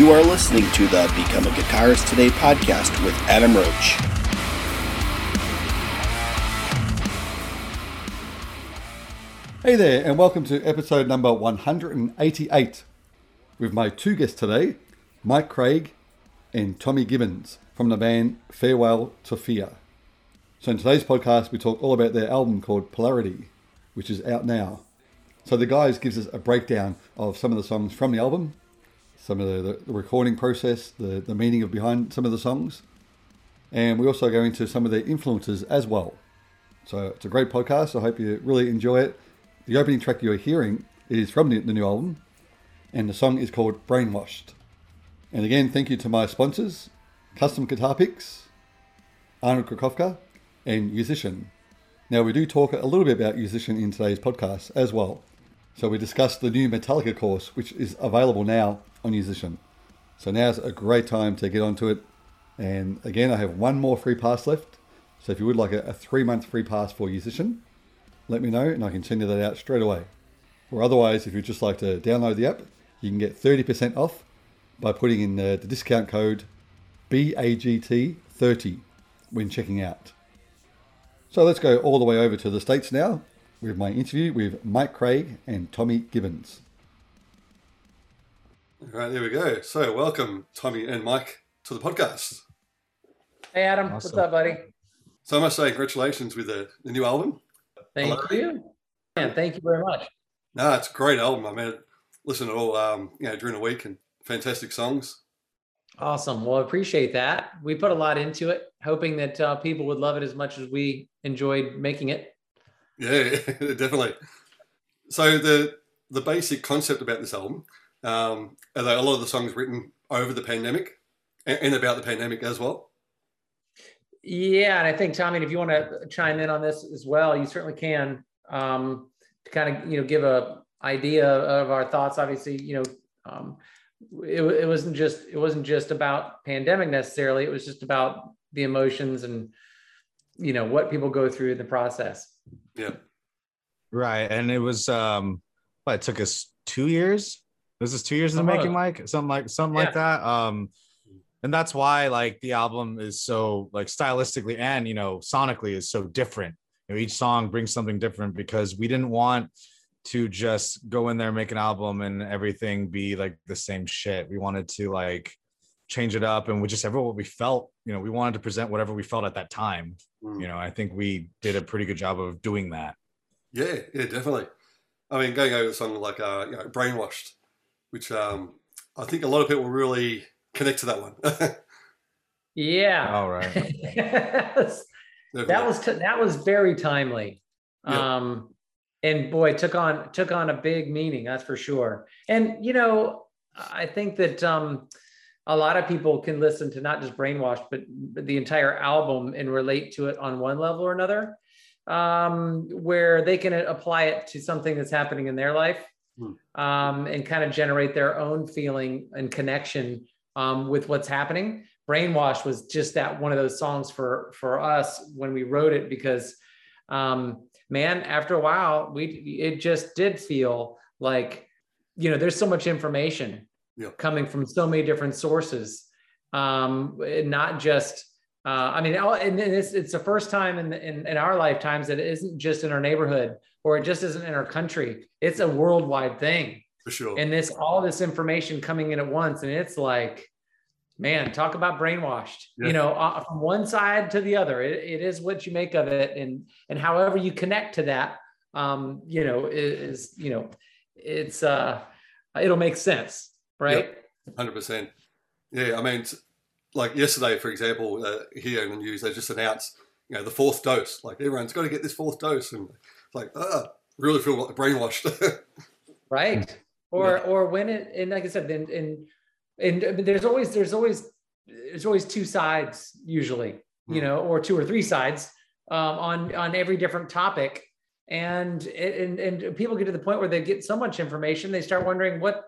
You are listening to the Become a Guitarist Today podcast with Adam Roach. Hey there, and welcome to episode number 188 with my two guests today, Mike Craig and Tommy Gibbons from the band Farewell to Fear. So, in today's podcast, we talk all about their album called Polarity, which is out now. So, the guys gives us a breakdown of some of the songs from the album, some of the, the recording process, the, the meaning of behind some of the songs, and we also go into some of their influences as well. So, it's a great podcast. I hope you really enjoy it. The opening track you're hearing is from the, the new album, and the song is called Brainwashed. And again, thank you to my sponsors, Custom Guitar Picks, Arnold Krakowka, and Musician. Now, we do talk a little bit about Musician in today's podcast as well. So, we discussed the new Metallica course, which is available now on Musician. So, now's a great time to get onto it. And again, I have one more free pass left. So, if you would like a, a three month free pass for Musician, let me know and I can send you that out straight away. Or otherwise, if you'd just like to download the app, you can get 30% off by putting in the, the discount code BAGT30 when checking out. So let's go all the way over to the States now with my interview with Mike Craig and Tommy Gibbons. All right, there we go. So welcome, Tommy and Mike, to the podcast. Hey, Adam. Awesome. What's up, buddy? So I must say, congratulations with the, the new album. Thank Hello. you. And thank you very much. No, it's a great album. I mean, listen to all um, you know during the week and fantastic songs. Awesome. Well, I appreciate that. We put a lot into it, hoping that uh, people would love it as much as we enjoyed making it. Yeah, definitely. So the the basic concept about this album, um, are a lot of the songs written over the pandemic and about the pandemic as well. Yeah, and I think Tommy, if you want to chime in on this as well, you certainly can. Um, to kind of you know give a idea of our thoughts. Obviously, you know, um, it, it wasn't just it wasn't just about pandemic necessarily. It was just about the emotions and you know what people go through in the process. Yeah, right. And it was um, what it took us two years. This is two years in the making, Mike. Something like something yeah. like that. Um, and that's why like the album is so like stylistically and you know sonically is so different you know each song brings something different because we didn't want to just go in there make an album and everything be like the same shit we wanted to like change it up and we just ever what we felt you know we wanted to present whatever we felt at that time mm. you know i think we did a pretty good job of doing that yeah yeah definitely i mean going over a song like uh you know brainwashed which um i think a lot of people really connect to that one. yeah. All right. that was t- that was very timely. Um, and boy, took on took on a big meaning. That's for sure. And you know, I think that um, a lot of people can listen to not just Brainwashed, but, but the entire album and relate to it on one level or another, um, where they can apply it to something that's happening in their life. Hmm. Um, and kind of generate their own feeling and connection um, with what's happening. Brainwash was just that one of those songs for for us when we wrote it because, um, man, after a while, we it just did feel like, you know, there's so much information yep. coming from so many different sources, um, not just. Uh, I mean, and it's, it's the first time in, in, in our lifetimes that it isn't just in our neighborhood or it just isn't in our country. It's a worldwide thing. For sure. And this all this information coming in at once, and it's like, man, talk about brainwashed. Yeah. You know, uh, from one side to the other, it, it is what you make of it, and and however you connect to that, um, you know, is, you know, it's uh, it'll make sense, right? Hundred percent. Yeah, I mean, like yesterday, for example, uh, here in the news, they just announced, you know, the fourth dose. Like everyone's got to get this fourth dose, and like, ah, really feel brainwashed. right or yeah. or when it and like I said, then and and there's always there's always there's always two sides usually, mm-hmm. you hmm. know, or two or three sides um, on on every different topic, and and and people get to the point where they get so much information they start wondering what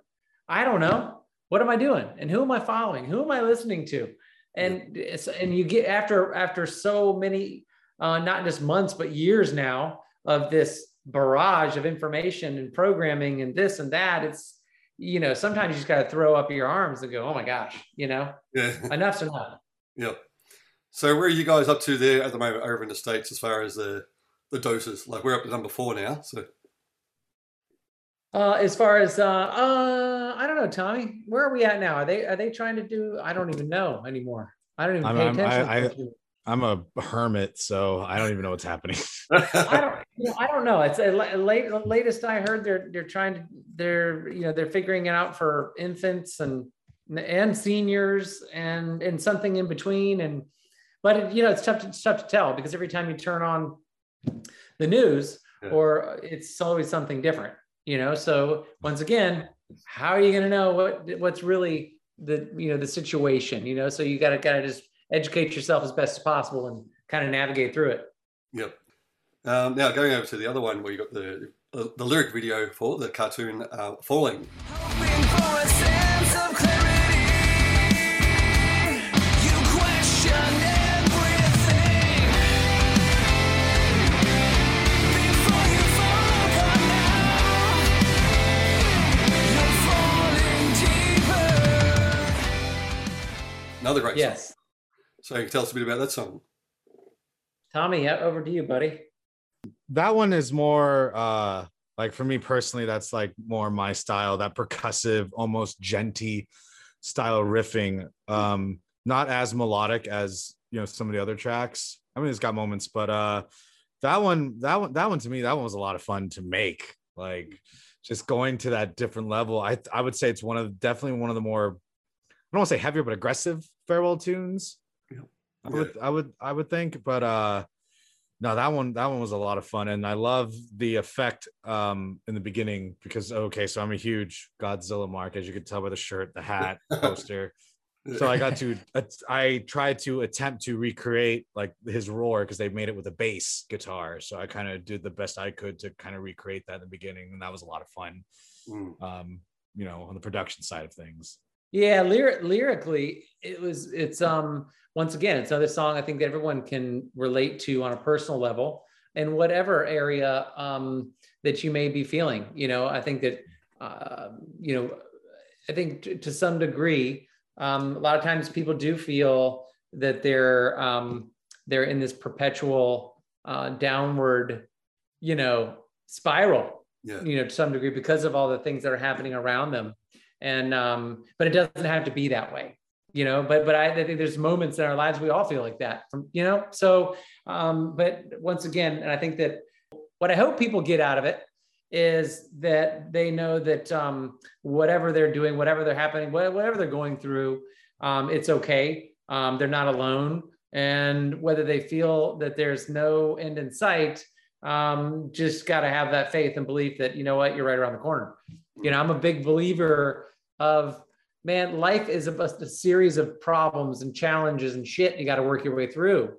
I don't know what am I doing and who am I following who am I listening to and and you get after after so many uh, not just months but years now of this barrage of information and programming and this and that it's you know, sometimes you just got to throw up your arms and go, oh my gosh, you know, Yeah. enough's enough. Yep. So where are you guys up to there at the moment over in the states as far as the the doses? Like we're up to number four now. So Uh, as far as uh, uh, I don't know, Tommy, where are we at now? Are they are they trying to do? I don't even know anymore. I don't even I'm- pay I'm- I- attention. I'm a hermit, so I don't even know what's happening. I don't, you know, I don't know. It's a la- late, the latest I heard. They're they're trying to they're you know they're figuring it out for infants and and seniors and and something in between. And but it, you know it's tough to, it's tough to tell because every time you turn on the news Yeah. or it's always something different. You know, so once again, how are you going to know what what's really the you know the situation? You know, so you got to got to just educate yourself as best as possible and kind of navigate through it. Yep. Um, now going over to the other one where you got the the, the lyric video for the cartoon uh, falling. Hoping for a sense of clarity. You question everything before you fall apart now. You're falling deeper. Another great Yes. Song. So you can tell us a bit about that song. Tommy, yeah, over to you, buddy. that one is more uh like for me personally that's like more my style that percussive almost djenty style riffing um not as melodic as you know some of the other tracks i mean it's got moments but uh that one that one that one to me that one was a lot of fun to make like just going to that different level i i would say it's one of definitely one of the more i don't want to say heavier but aggressive farewell tunes Yeah. I would, I would, I would think, but uh, no, that one, that one was a lot of fun, and I love the effect um in the beginning because okay, so I'm a huge Godzilla mark, as you could tell by the shirt, the hat, poster. so I got to, I tried to attempt to recreate like his roar because they made it with a bass guitar, so I kind of did the best I could to kind of recreate that in the beginning, and that was a lot of fun. Mm. Um, you know, on the production side of things. Yeah, lyric, lyrically, it was it's um once again, it's another song I think that everyone can relate to on a personal level in whatever area um that you may be feeling. You know, I think that uh, you know, I think to, to some degree, um, a lot of times people do feel that they're um they're in this perpetual uh downward, you know, spiral Yeah. you know, to some degree because of all the things that are happening around them. And um, but it doesn't have to be that way, you know. But but I, I think there's moments in our lives we all feel like that, from, you know. So, um, but once again, and I think that what I hope people get out of it is that they know that um, whatever they're doing, whatever they're happening, whatever they're going through, um, it's okay. Um, they're not alone, and whether they feel that there's no end in sight, um, just got to have that faith and belief that you know what you're right around the corner you know i'm a big believer of man life is a, a series of problems and challenges and shit you got to work your way through.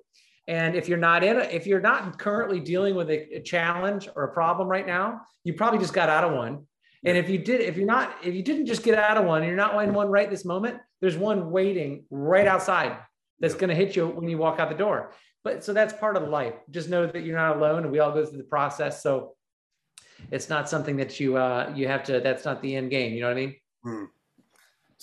And if you're not in it if you're not currently dealing with a, a challenge or a problem right now you probably just got out of one. And if you did if you're not if you didn't just get out of one and you're not in one right this moment there's one waiting right outside that's going to hit you when you walk out the door. But so that's part of life. Just know that you're not alone and we all go through the process. So it's not something that you uh you have to that's not the end game you know what i mean? Mm.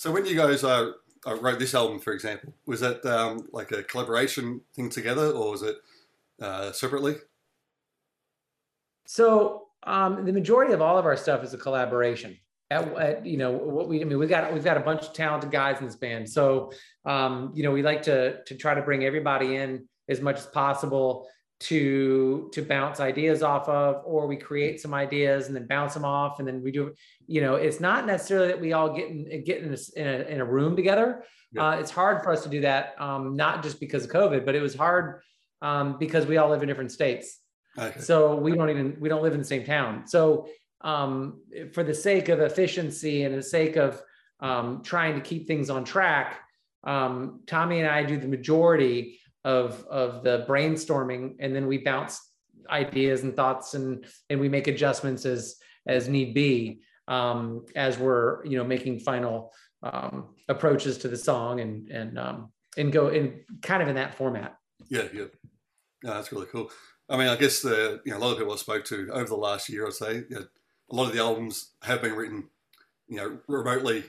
So when you guys uh, uh, wrote this album, for example, was that um, like a collaboration thing together, or was it uh, separately? so um the majority of all of our stuff is a collaboration. At, at you know what we i mean we got we've got a bunch of talented guys in this band. So um you know we like to to try to bring everybody in as much as possible to to bounce ideas off of or we create some ideas and then bounce them off and then we do you know it's not necessarily that we all get in get in a, in a, in a room together Yeah. uh, it's hard for us to do that um, not just because of covid but it was hard um, because we all live in different states Okay. so we don't even we don't live in the same town so um, for the sake of efficiency and the sake of um, trying to keep things on track um, tommy and i do the majority of of the brainstorming and then we bounce ideas and thoughts and and we make adjustments as as need be um, as we're you know making final um, approaches to the song and and um, and go in kind of in that format Yeah, yeah. No, that's really cool. I mean, I guess the you know a lot of people I spoke to over the last year, I'd say, you know, a lot of the albums have been written, you know, remotely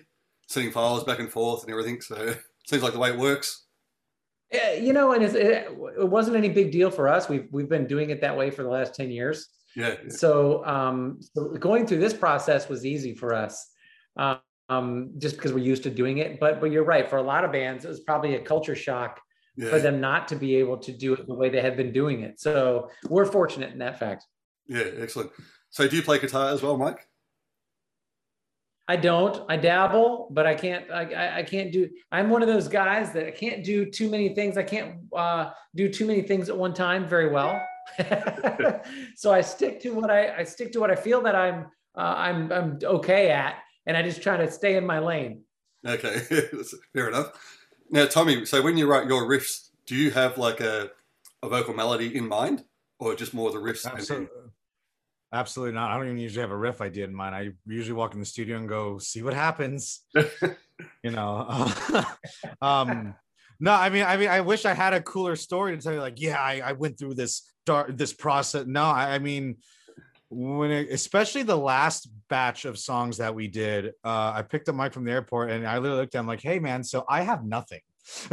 sending files back and forth and everything. So seems like the way it works. Yeah, you know, and it's, it, it wasn't any big deal for us. We've we've been doing it that way for the last ten years. Yeah. So, um, so going through this process was easy for us, um, just because we're used to doing it. But but you're right. For a lot of bands, it was probably a culture shock Yeah. for them not to be able to do it the way they had been doing it. So we're fortunate in that fact. Yeah. Excellent. So do you play guitar as well, Mike? I don't. I dabble, but I can't. I, I, I can't do. I'm one of those guys that I can't do too many things. I can't uh, do too many things at one time very well. so I stick to what I, I stick to what I feel that I'm uh, I'm I'm okay at, and I just try to stay in my lane. Okay. Fair enough. Now, Tommy, so when you write your riffs, do you have like a, a vocal melody in mind or just more the riffs? and- Absolutely, absolutely not. I don't even usually have a riff idea in mind. I usually walk in the studio and go see what happens. you know. um no, I mean, I mean, I wish I had a cooler story to tell you. Like, yeah, I, I went through this dark this process. No, I, I mean, when it, especially the last batch of songs that we did, uh, I picked up Mike from the airport and I literally looked at him like, hey man, so I have nothing.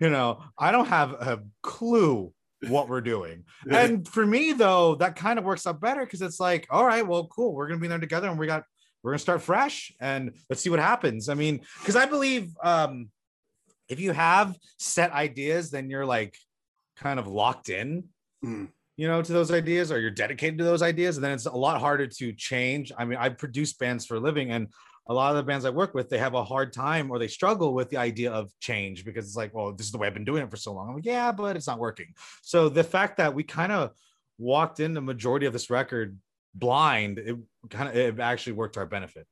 you know, I don't have a clue what we're doing. And for me though, that kind of works out better because it's like, all right, well, cool. We're gonna be there together and we got we're gonna start fresh and let's see what happens. I mean, because I believe um if you have set ideas, then you're like kind of locked in, Mm. you know, to those ideas, or you're dedicated to those ideas, and then it's a lot harder to change. I mean, I produce bands for a living, and a lot of the bands I work with, they have a hard time or they struggle with the idea of change because it's like, well, this is the way I've been doing it for so long. I'm like, yeah, but it's not working. So the fact that we kind of walked in the majority of this record blind, it kind of it actually worked to our benefit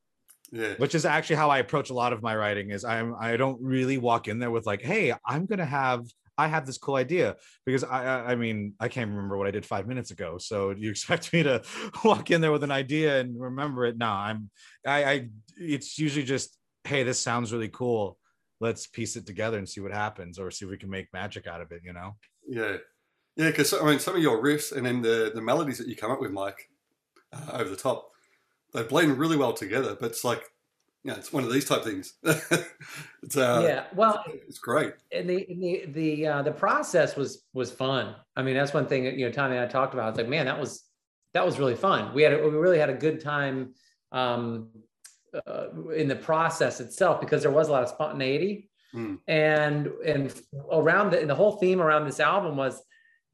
Yeah. which is actually how I approach a lot of my writing is I'm I don't really walk in there with like, hey, I'm gonna have I have this cool idea because I I I mean I can't remember what I did five minutes ago. So do you expect me to walk in there with an idea and remember it? No, I'm I, I it's usually just hey, this sounds really cool. Let's piece it together and see what happens, or see if we can make magic out of it. You know? Yeah. Yeah. Because, I mean, some of your riffs and then the, the melodies that you come up with, Mike, uh, over the top, they blend really well together. But it's like, know, it's one of these type things. it's, uh, yeah. Well, It's great. and the and the the uh, the process was was fun. I mean, that's one thing that you know Tommy and I talked about. It's like, man, that was that was really fun. We had a, we really had a good time um, uh, in the process itself because there was a lot of spontaneity, Mm. and and around the, and the whole theme around this album was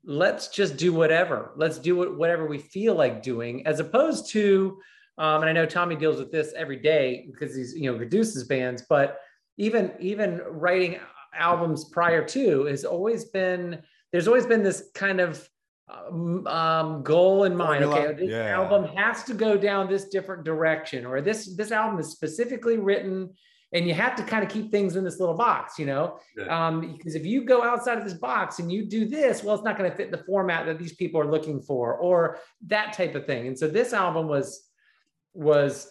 let's just do whatever. Let's do what, whatever we feel like doing, as opposed to. Um, and I know Tommy deals with this every day because he's you know produces bands, but even even writing albums prior to has always been there's always been this kind of um, um, goal in mind. Okay, this yeah. album has to go down this different direction, or this this album is specifically written, and you have to kind of keep things in this little box, you know. Yeah. Um, because if you go outside of this box and you do this, well, it's not going to fit the format that these people are looking for, or that type of thing. And so this album was was,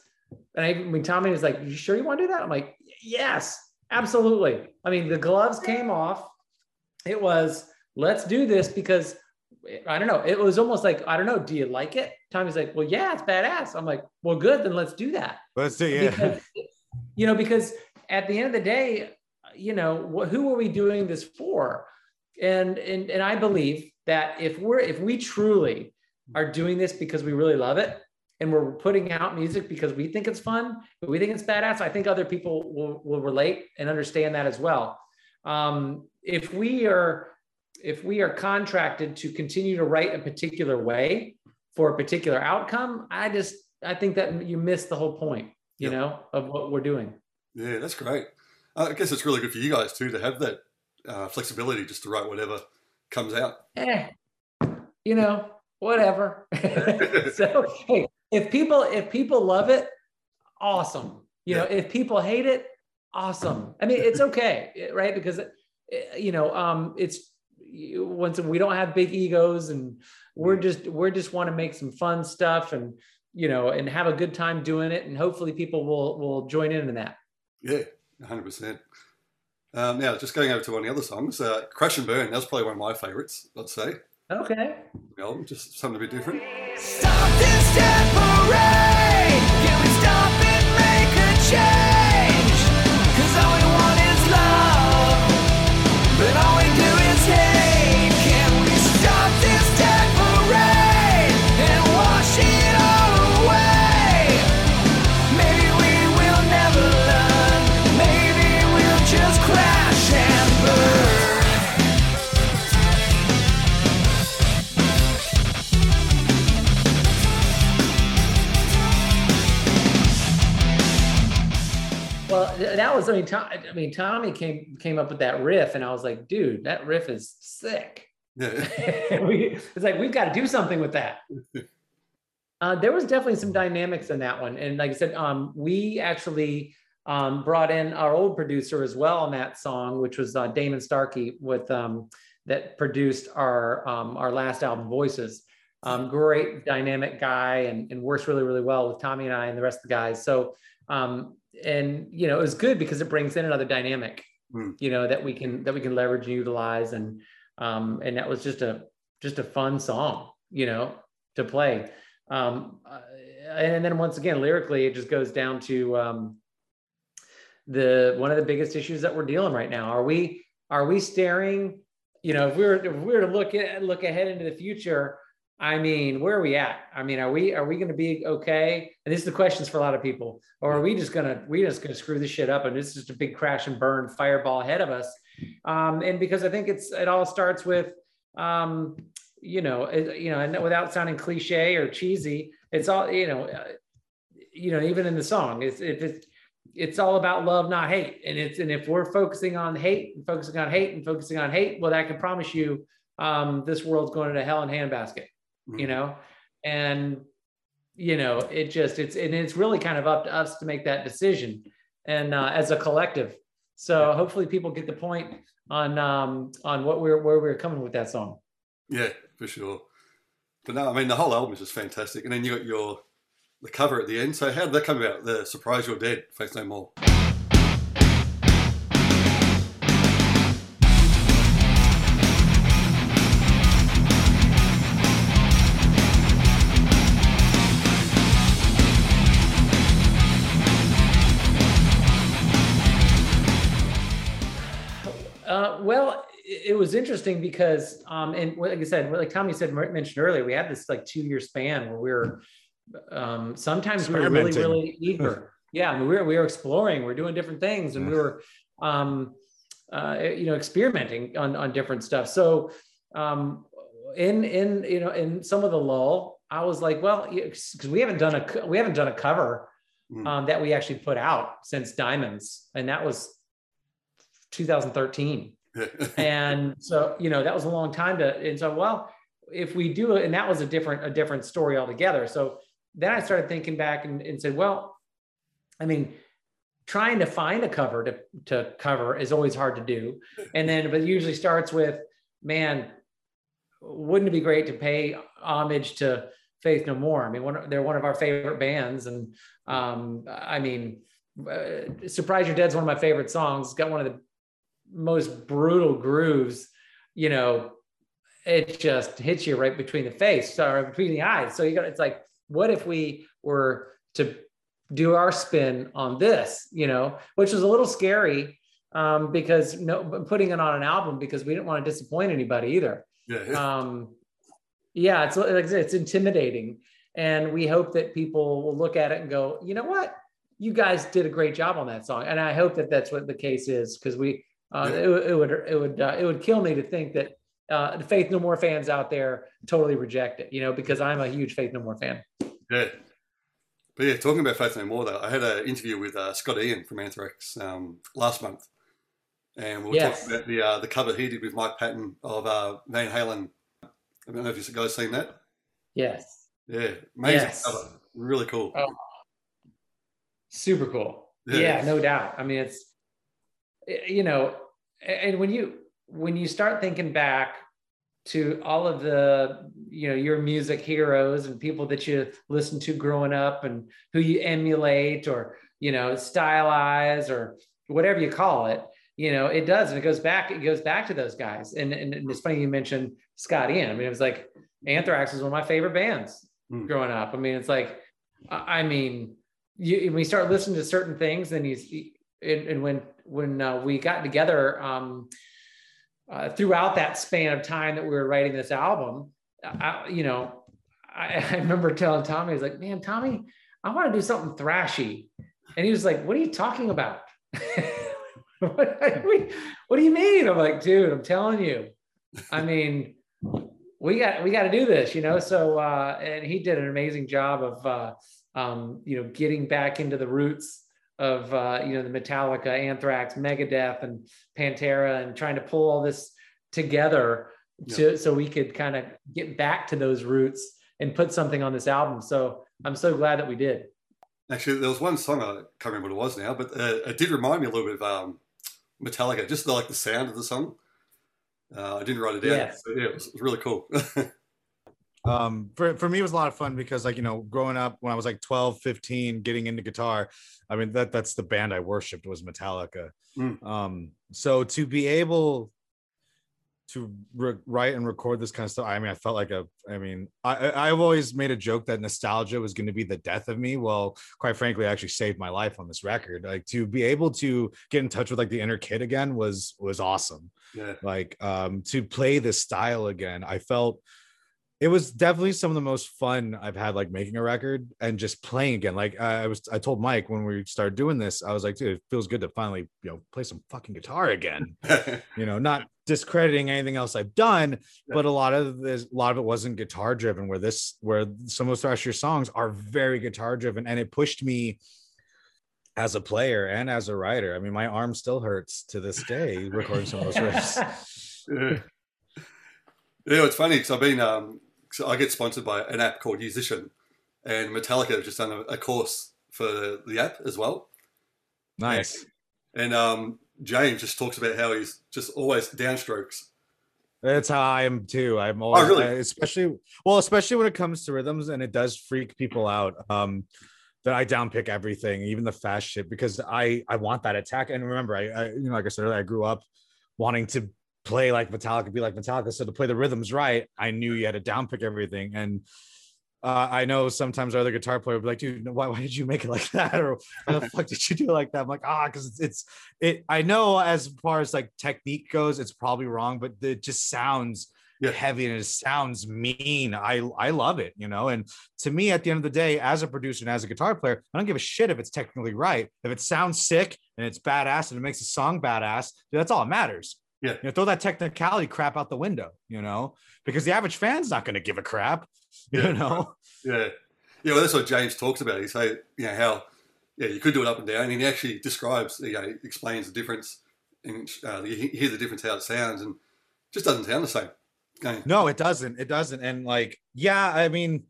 and I when Tommy was like, "You sure you want to do that?" I'm like, "Yes, absolutely." I mean, the gloves came off. It was let's do this because I don't know. It was almost like I don't know. Do you like it? Tommy's like, "Well, yeah, it's badass." I'm like, "Well, good. Then let's do that." Let's do yeah. because you know because at the end of the day you know wh- who are we doing this for and and and i believe that if we're if we truly are doing this because we really love it and we're putting out music because we think it's fun we think it's badass i think other people will, will relate and understand that as well um, if we are if we are contracted to continue to write a particular way for a particular outcome i just i think that you miss the whole point you Yeah. know of what we're doing Yeah, that's great. Uh, I guess it's really good for you guys too to have that uh, flexibility just to write whatever comes out. eh, you know, whatever. so hey, if people if people love it, awesome. You know, if people hate it, awesome. I mean, it's okay, right? Because you know, um, it's once we don't have big egos, and we're just we're just want to make some fun stuff, and you know, and have a good time doing it, and hopefully people will will join in in that. Yeah, 100%. Um, now, just going over to one of the other songs, uh, Crash and Burn, that's probably one of my favourites, I'd say. Okay. The album, just something a bit different. Stop this death parade! Get we stop and make a change? Was I mean, Tom, I mean, Tommy came came up with that riff, and I was like, dude, that riff is sick. We, it's like we've got to do something with that. Uh, there was definitely some dynamics in that one, and like I said, um, we actually um, brought in our old producer as well on that song, which was uh, Damon Starkey with um, that produced our um, our last album, Voices. Um, great dynamic guy, and, and works really really well with Tommy and I and the rest of the guys. So um, and you know it was good because it brings in another dynamic, Hmm. you know that we can that we can leverage and utilize and um, and that was just a just a fun song, you know, to play. Um, uh, and then once again, lyrically, it just goes down to um, the one of the biggest issues that we're dealing right now. Are we are we staring? You know, if we were if we were to look at look ahead into the future, I mean, where are we at? I mean, are we are we going to be okay? And this is the questions for a lot of people, or are we just gonna we just gonna screw this shit up and it's just a big crash and burn fireball ahead of us? Um, and because I think it's it all starts with um, you know it, you know and without sounding cliche or cheesy, it's all you know uh, you know even in the song it's if it's it's all about love not hate and it's and if we're focusing on hate and focusing on hate and focusing on hate well that can promise you um, this world's going to hell in a handbasket you know and you know it just it's and it's really kind of up to us to make that decision and uh, as a collective so hopefully people get the point on um on what we're where we're coming with that song Yeah, for sure. But no, I mean the whole album is just fantastic, and then you got your the cover at the end. So how did that come about? The surprise you're dead, Faith No More. Interesting because, um, and like I said, like Tommy said mentioned earlier, we had this like two year span where we were um, sometimes we were really really eager. yeah, I mean, we were we were exploring, we are doing different things, and we were um, uh, you know experimenting on on different stuff. So um, in in you know in some of the lull, I was like, well, because we haven't done a we haven't done a cover Mm. um, that we actually put out since Diamonds, and that was 2013 Yeah. And so you know that was a long time to and so well if we do it and that was a different a different story altogether. So then i started thinking back and, and said well i mean trying to find a cover to, to cover is always hard to do. And then but it usually starts with man wouldn't it be great to pay homage to faith no more? I mean one, they're one of our favorite bands. And um, i mean uh, surprise you're dead one of my favorite songs. It's got one of the most brutal grooves, you know, it just hits you right between the face or between the eyes. So you got it's like, what if we were to do our spin on this, you know, which was a little scary um, because no putting it on an album because we didn't want to disappoint anybody either. yeah. Um, yeah, it's like it's intimidating, and we hope that people will look at it and go, you know what, you guys did a great job on that song, and I hope that that's what the case is because we uh, Yeah. it, would- it would it would uh, it would kill me to think that uh, the Faith No More fans out there totally reject it, you know, because I'm a huge Faith No More fan. Yeah. But yeah, talking about Faith No More, though, I had an interview with uh, Scott Ian from Anthrax um, last month, and we were Yes. talking about the uh, the cover he did with Mike Patton of uh, Van Halen. I don't know if you guys seen that. Yes, Yeah, amazing Yes. cover, really cool. Oh. super cool. Yeah. yeah no doubt i mean it's you know and when you when you start thinking back to all of the you know your music heroes and people that you listen to growing up and who you emulate or you know stylize or whatever you call it you know it does and it goes back it goes back to those guys. And and, and it's funny you mentioned scott ian i mean it was like anthrax was one of my favorite bands Hmm. growing up. I mean it's like i mean you when we start listening to certain things, and he's and, and when when uh, we got together um, uh, throughout that span of time that we were writing this album, I, you know, I, I remember telling Tommy, was like, "Man, Tommy, I want to do something thrashy," and he was like, "What are you talking about?" what, what do you mean? I'm like, dude, I'm telling you. I mean, we got we got to do this, you know. So uh, and he did an amazing job of uh, um, you know getting back into the roots of uh, you know the Metallica, Anthrax, Megadeth, and Pantera, and trying to pull all this together to, yeah. so we could kind of get back to those roots and put something on this album. So I'm so glad that we did. Actually, there was one song I can't remember what it was now, but uh, it did remind me a little bit of um, Metallica, just the, like the sound of the song. Uh, I didn't write it down. Yes. yeah, it was, it was really cool. um for, for me it was a lot of fun because like you know growing up when i was like 12 15 getting into guitar i mean that that's the band i worshiped was metallica mm. um so to be able to re- write and record this kind of stuff i mean i felt like a i mean i i've always made a joke that nostalgia was going to be the death of me well quite frankly I actually saved my life on this record like to be able to get in touch with like the inner kid again was was awesome yeah. like um to play this style again i felt it was definitely some of the most fun I've had like making a record and just playing again. Like I was, I told Mike when we started doing this, I was like, dude, it feels good to finally, you know, play some fucking guitar again. you know, not discrediting anything else I've done, but a lot of this, a lot of it wasn't guitar driven. Where this, where some of those your songs are very guitar driven, and it pushed me as a player and as a writer. I mean, my arm still hurts to this day recording some of those riffs. yeah. Yeah, it's funny because I've been um, so I get sponsored by an app called Musician, and Metallica have just done a, a course for the app as well. Nice. And, and um, James just talks about how he's just always downstrokes. That's how I am too. I'm always, oh, really? especially well, especially when it comes to rhythms, and it does freak people out. Um, that I downpick everything, even the fast shit, because I I want that attack. And remember, I, I you know, like I said earlier, I grew up wanting to play like Metallica, be like Metallica. So to play the rhythms right, I knew you had to downpick everything. And uh, I know sometimes our other guitar player would be like, dude, why, why did you make it like that? Or why the fuck did you do it like that? I'm like, ah, because it's, it's, it, I know as far as like technique goes, it's probably wrong, but it just sounds yeah. heavy and it sounds mean. I, I love it, you know? And to me, at the end of the day, as a producer and as a guitar player, I don't give a shit if it's technically right. If it sounds sick and it's badass and it makes the song badass, dude, that's all that matters. Yeah. You know, throw that technicality crap out the window, you know, because the average fan's not going to give a crap, you yeah. know? Yeah. Yeah. Well, that's what James talks about. He say, you know, how, yeah, you could do it up and down. And he actually describes, you know, explains the difference. And uh, you hear the difference how it sounds and just doesn't sound the same. No, it doesn't. It doesn't. And like, yeah, I mean,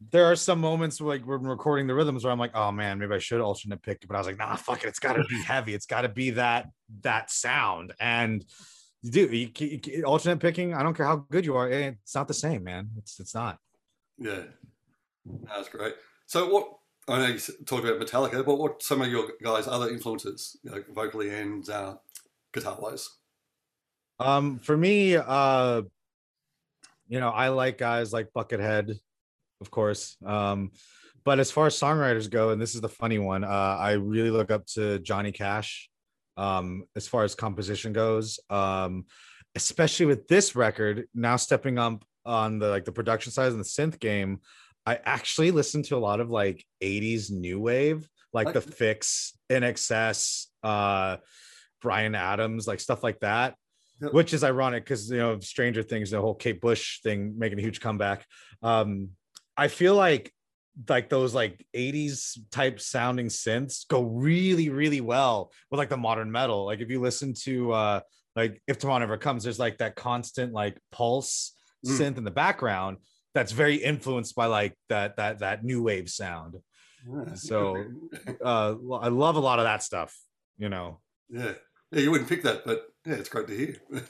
there are some moments like when recording the rhythms where I'm like, oh man, maybe I should alternate pick, but I was like, nah, fuck it, it's got to be heavy, it's got to be that that sound. And you do you, you, alternate picking. I don't care how good you are, eh, it's not the same, man. It's it's not. Yeah, that's great. So what? I know you talked about Metallica, but what some of your guys' other influences, you know, vocally and uh, guitar wise? Um, for me, uh, you know, I like guys like Buckethead of course. Um, but as far as songwriters go, and this is the funny one, uh, I really look up to Johnny Cash um, as far as composition goes. Um, especially with this record now stepping up on the like the production side and the synth game. I actually listen to a lot of like 80s new wave, like the Fixx, INXS, uh, Bryan Adams, like stuff like that. Which is ironic because you know Stranger Things, the whole Kate Bush thing making a huge comeback. Um, I feel like like those like 80s type sounding synths go really really well with like the modern metal like if you listen to uh like if tomorrow never comes there's like that constant like pulse mm. synth in the background that's very influenced by like that that that new wave sound yeah. so uh i love a lot of that stuff you know yeah yeah you wouldn't pick that but yeah it's great to hear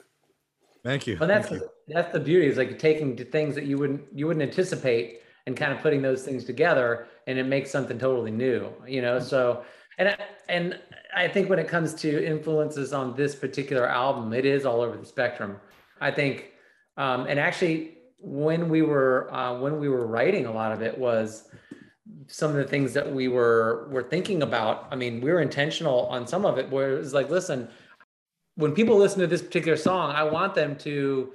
thank you well that's Thank you. that's the beauty is like taking things that you wouldn't you wouldn't anticipate and kind of putting those things together and it makes something totally new you know so and I, and I think when it comes to influences on this particular album it is all over the spectrum I think um, and actually when we were uh, when we were writing a lot of it was some of the things that we were were thinking about. I mean, we were intentional on some of it where it was like, listen, when people listen to this particular song, I want them to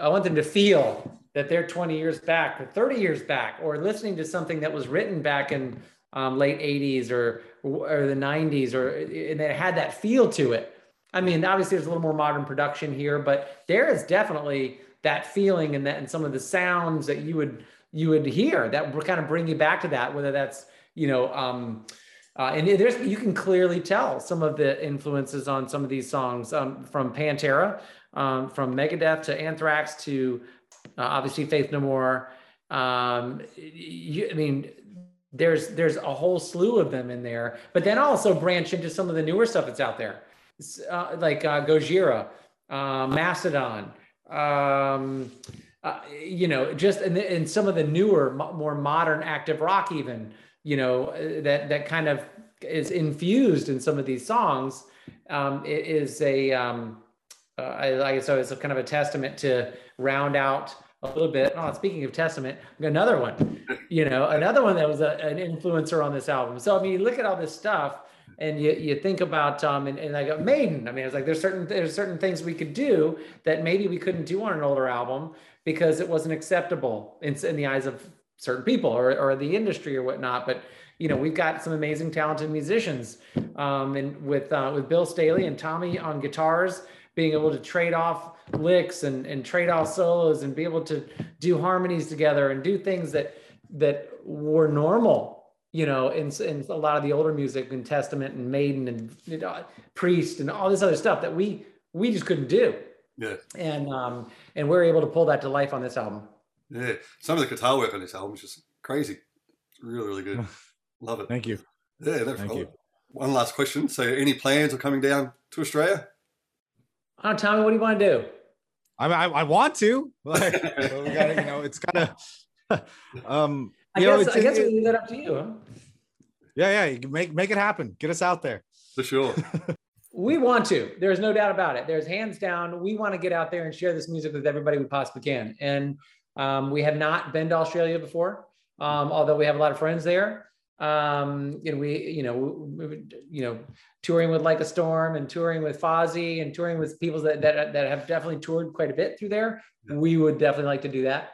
I want them to feel that they're 20 years back or 30 years back or listening to something that was written back in um, late 80s or or the 90s or and it had that feel to it. I mean, obviously there's a little more modern production here, but there is definitely that feeling and that and some of the sounds that you would you would hear that would kind of bring you back to that, whether that's you know um, uh, and there's you can clearly tell some of the influences on some of these songs um, from Pantera, um, from Megadeth to Anthrax to uh, obviously Faith No More. Um, you, I mean, there's there's a whole slew of them in there, but then also branch into some of the newer stuff that's out there, uh, like uh, Gojira, uh, Mastodon. Um, uh, you know, just and, some of the newer, more modern active rock, even you know, uh, that that kind of is infused in some of these songs. Um, is a um, uh, I, like so it's kind of a testament to round out a little bit. Oh, speaking of testament, another one, you know, another one that was a, an influencer on this album. So I mean, you look at all this stuff, and you, you think about um and, and like Maiden. I mean, it's like there's certain there's certain things we could do that maybe we couldn't do on an older album because it wasn't acceptable in, in the eyes of certain people or, or the industry or whatnot. But you know, we've got some amazing, talented musicians, um, and with uh, with Bill Staley and Tommy on guitars, being able to trade off licks and and trade off solos and be able to do harmonies together and do things that that were normal you know, in, in a lot of the older music and Testament and Maiden and you know, Priest and all this other stuff that we we just couldn't do. Yeah. And um and we're able to pull that to life on this album. Yeah. Some of the guitar work on this album is just crazy. It's really, really good. Love it. Thank you. Yeah, no Thank problem. you. One last question. So, any plans of coming down to Australia? Oh, Tommy, what do you want to do? I mean, I, I want to. Like, but we gotta, you know, it's kind of. um, I you know, guess it's- I guess it- we leave that up to you. Huh? yeah, yeah. You can make make it happen. Get us out there. For sure. We want to. There's no doubt about it. There's hands down. We want to get out there and share this music with everybody we possibly can. And um, we have not been to Australia before, um, although we have a lot of friends there. Um, know we, you know, we, we- you know, touring with Like a Storm and touring with Fozzy and touring with people that that, that have definitely toured quite a bit through there. We would definitely like to do that.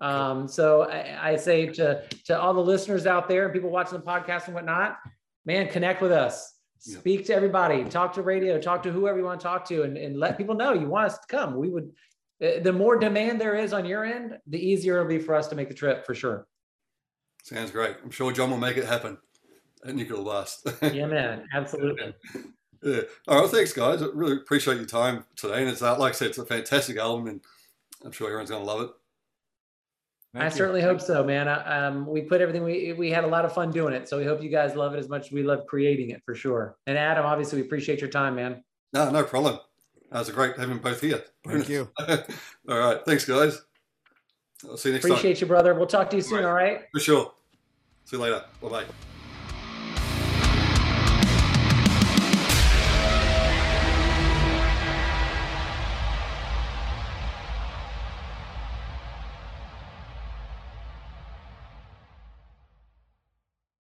Um, so I, I say to to all the listeners out there and people watching the podcast and whatnot, man, connect with us. Yeah. Speak to everybody, talk to radio, talk to whoever you want to talk to, and, and let people know you want us to come. We would, uh, the more demand there is on your end, the easier it'll be for us to make the trip for sure. Sounds great. I'm sure John will make it happen at Nuclear Blast. Yeah, man, absolutely. Yeah. All right. Well, thanks, guys. I really appreciate your time today. And it's uh, like I said, it's a fantastic album, and I'm sure everyone's going to love it. I you. certainly hope so, man. Uh, Um, we put everything we we had a lot of fun doing it, so we hope you guys love it as much as we love creating it for sure. And Adam, obviously, we appreciate your time, man. No, no problem. That was a great having both here. Thank you. All right. Thanks, guys. I'll see you next time. Appreciate you, brother. We'll talk to you soon. Right. All right. For sure. See you later. Bye bye.